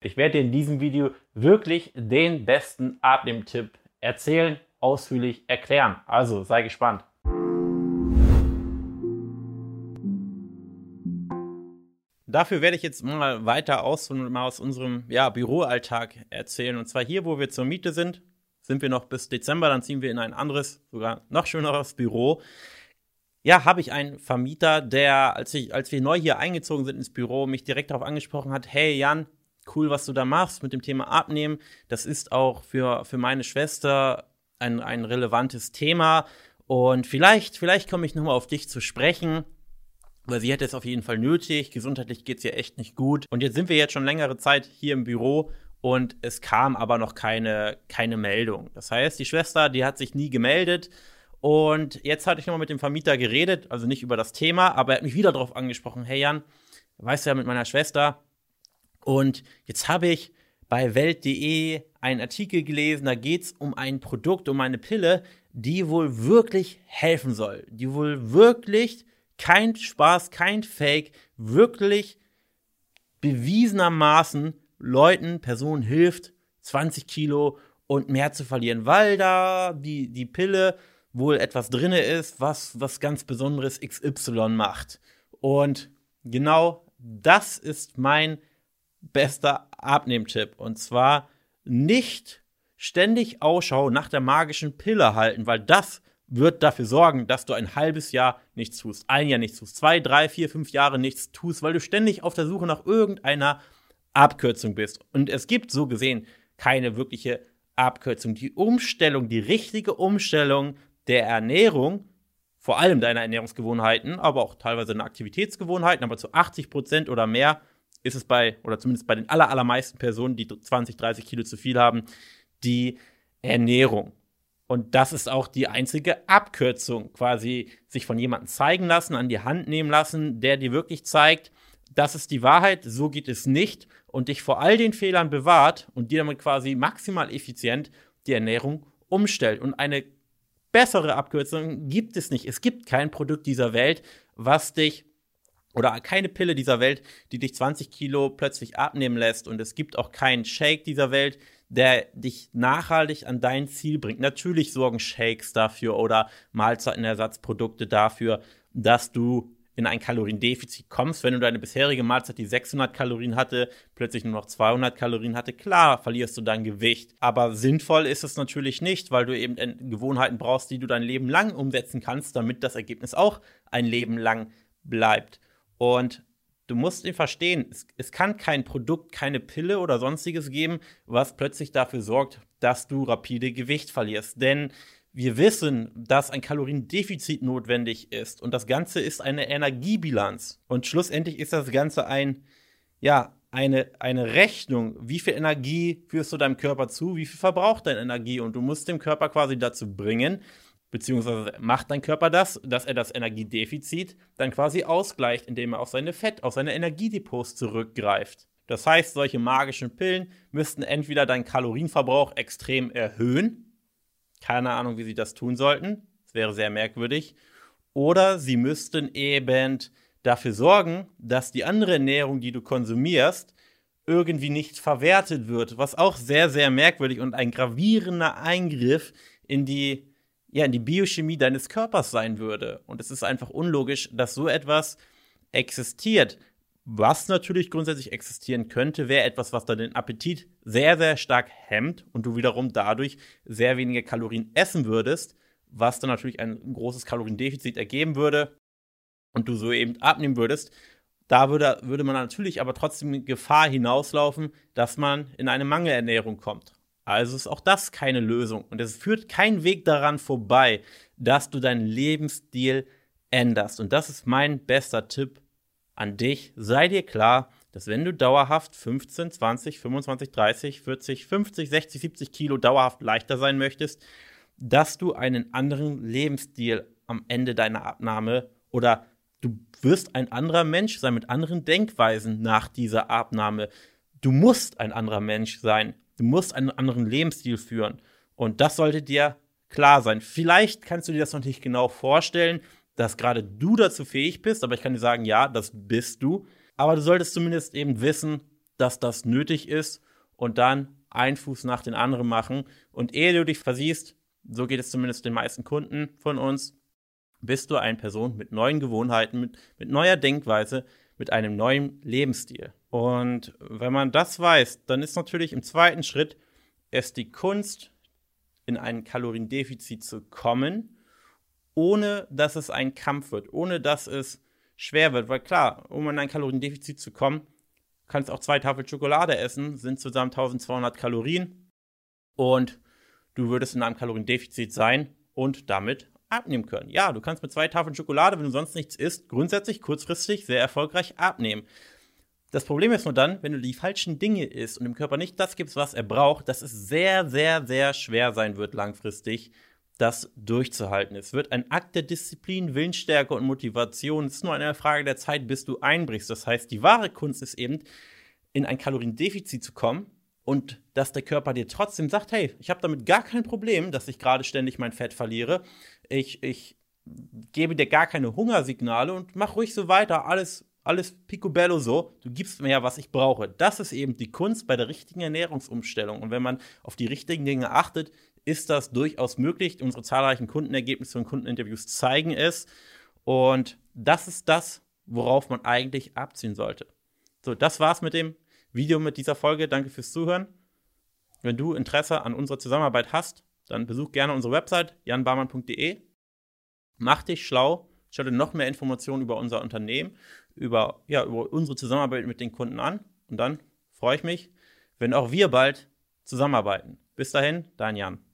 Ich werde dir in diesem Video wirklich den besten Abnehmtipp erzählen, ausführlich erklären. Also sei gespannt. Dafür werde ich jetzt mal weiter aus, mal aus unserem ja, Büroalltag erzählen. Und zwar hier, wo wir zur Miete sind, sind wir noch bis Dezember, dann ziehen wir in ein anderes, sogar noch schöneres Büro. Ja, habe ich einen Vermieter, der, als, ich, als wir neu hier eingezogen sind ins Büro, mich direkt darauf angesprochen hat, hey Jan, cool, was du da machst mit dem Thema Abnehmen. Das ist auch für, für meine Schwester ein, ein relevantes Thema. Und vielleicht, vielleicht komme ich nochmal auf dich zu sprechen, weil sie hätte es auf jeden Fall nötig. Gesundheitlich geht es ihr echt nicht gut. Und jetzt sind wir jetzt schon längere Zeit hier im Büro und es kam aber noch keine, keine Meldung. Das heißt, die Schwester, die hat sich nie gemeldet. Und jetzt hatte ich nochmal mit dem Vermieter geredet, also nicht über das Thema, aber er hat mich wieder darauf angesprochen, hey Jan, weißt du ja mit meiner Schwester, und jetzt habe ich bei Welt.de einen Artikel gelesen, da geht es um ein Produkt, um eine Pille, die wohl wirklich helfen soll. Die wohl wirklich kein Spaß, kein Fake, wirklich bewiesenermaßen Leuten, Personen hilft, 20 Kilo und mehr zu verlieren, weil da die, die Pille wohl etwas drin ist, was, was ganz Besonderes XY macht. Und genau das ist mein bester Abnehmtipp. Und zwar nicht ständig Ausschau nach der magischen Pille halten, weil das wird dafür sorgen, dass du ein halbes Jahr nichts tust, ein Jahr nichts tust, zwei, drei, vier, fünf Jahre nichts tust, weil du ständig auf der Suche nach irgendeiner Abkürzung bist. Und es gibt so gesehen keine wirkliche Abkürzung. Die Umstellung, die richtige Umstellung der Ernährung, vor allem deiner Ernährungsgewohnheiten, aber auch teilweise deiner Aktivitätsgewohnheiten, aber zu 80 Prozent oder mehr ist es bei, oder zumindest bei den aller, allermeisten Personen, die 20, 30 Kilo zu viel haben, die Ernährung. Und das ist auch die einzige Abkürzung, quasi sich von jemandem zeigen lassen, an die Hand nehmen lassen, der dir wirklich zeigt, das ist die Wahrheit, so geht es nicht und dich vor all den Fehlern bewahrt und dir damit quasi maximal effizient die Ernährung umstellt. Und eine bessere Abkürzung gibt es nicht. Es gibt kein Produkt dieser Welt, was dich oder keine Pille dieser Welt, die dich 20 Kilo plötzlich abnehmen lässt. Und es gibt auch keinen Shake dieser Welt, der dich nachhaltig an dein Ziel bringt. Natürlich sorgen Shakes dafür oder Mahlzeitenersatzprodukte dafür, dass du in ein Kaloriendefizit kommst, wenn du deine bisherige Mahlzeit, die 600 Kalorien hatte, plötzlich nur noch 200 Kalorien hatte, klar verlierst du dein Gewicht. Aber sinnvoll ist es natürlich nicht, weil du eben Gewohnheiten brauchst, die du dein Leben lang umsetzen kannst, damit das Ergebnis auch ein Leben lang bleibt. Und du musst ihn verstehen, es, es, kann kein Produkt, keine Pille oder sonstiges geben, was plötzlich dafür sorgt, dass du rapide Gewicht verlierst. Denn wir wissen, dass ein Kaloriendefizit notwendig ist und das Ganze ist eine Energiebilanz. Und schlussendlich ist das Ganze ein, ja, eine, eine Rechnung. Wie viel Energie führst du deinem Körper zu? Wie viel verbraucht deine Energie? Und du musst dem Körper quasi dazu bringen, beziehungsweise macht dein Körper das, dass er das Energiedefizit dann quasi ausgleicht, indem er auf seine Fett, auf seine Energiedepots zurückgreift. Das heißt, solche magischen Pillen müssten entweder deinen Kalorienverbrauch extrem erhöhen, keine Ahnung, wie sie das tun sollten, das wäre sehr merkwürdig, oder sie müssten eben dafür sorgen, dass die andere Ernährung, die du konsumierst, irgendwie nicht verwertet wird, was auch sehr, sehr merkwürdig und ein gravierender Eingriff in die ja, in die Biochemie deines Körpers sein würde. Und es ist einfach unlogisch, dass so etwas existiert. Was natürlich grundsätzlich existieren könnte, wäre etwas, was dann den Appetit sehr, sehr stark hemmt und du wiederum dadurch sehr wenige Kalorien essen würdest, was dann natürlich ein großes Kaloriendefizit ergeben würde und du so eben abnehmen würdest. Da würde, würde man natürlich aber trotzdem Gefahr hinauslaufen, dass man in eine Mangelernährung kommt. Also ist auch das keine Lösung. Und es führt kein Weg daran vorbei, dass du deinen Lebensstil änderst. Und das ist mein bester Tipp an dich. Sei dir klar, dass wenn du dauerhaft 15, 20, 25, 30, 40, 50, 60, 70 Kilo dauerhaft leichter sein möchtest, dass du einen anderen Lebensstil am Ende deiner Abnahme oder du wirst ein anderer Mensch sein mit anderen Denkweisen nach dieser Abnahme. Du musst ein anderer Mensch sein Du musst einen anderen Lebensstil führen. Und das sollte dir klar sein. Vielleicht kannst du dir das noch nicht genau vorstellen, dass gerade du dazu fähig bist, aber ich kann dir sagen, ja, das bist du. Aber du solltest zumindest eben wissen, dass das nötig ist und dann einen Fuß nach den anderen machen. Und ehe du dich versiehst, so geht es zumindest den meisten Kunden von uns, bist du eine Person mit neuen Gewohnheiten, mit, mit neuer Denkweise, mit einem neuen Lebensstil. Und wenn man das weiß, dann ist natürlich im zweiten Schritt es die Kunst, in ein Kaloriendefizit zu kommen, ohne dass es ein Kampf wird, ohne dass es schwer wird. Weil klar, um in ein Kaloriendefizit zu kommen, kannst auch zwei Tafel Schokolade essen, sind zusammen 1200 Kalorien und du würdest in einem Kaloriendefizit sein und damit abnehmen können. Ja, du kannst mit zwei Tafeln Schokolade, wenn du sonst nichts isst, grundsätzlich kurzfristig sehr erfolgreich abnehmen. Das Problem ist nur dann, wenn du die falschen Dinge isst und dem Körper nicht das gibst, was er braucht, dass es sehr, sehr, sehr schwer sein wird langfristig, das durchzuhalten. Es wird ein Akt der Disziplin, Willensstärke und Motivation. Es ist nur eine Frage der Zeit, bis du einbrichst. Das heißt, die wahre Kunst ist eben, in ein Kaloriendefizit zu kommen und dass der Körper dir trotzdem sagt, hey, ich habe damit gar kein Problem, dass ich gerade ständig mein Fett verliere. Ich, ich gebe dir gar keine Hungersignale und mach ruhig so weiter, alles alles picobello so, du gibst mir ja, was ich brauche. Das ist eben die Kunst bei der richtigen Ernährungsumstellung. Und wenn man auf die richtigen Dinge achtet, ist das durchaus möglich. Unsere zahlreichen Kundenergebnisse und Kundeninterviews zeigen es. Und das ist das, worauf man eigentlich abziehen sollte. So, das war's mit dem Video mit dieser Folge. Danke fürs Zuhören. Wenn du Interesse an unserer Zusammenarbeit hast, dann besuch gerne unsere Website janbarmann.de. Mach dich schlau, schau dir noch mehr Informationen über unser Unternehmen, über, ja, über unsere Zusammenarbeit mit den Kunden an. Und dann freue ich mich, wenn auch wir bald zusammenarbeiten. Bis dahin, dein Jan.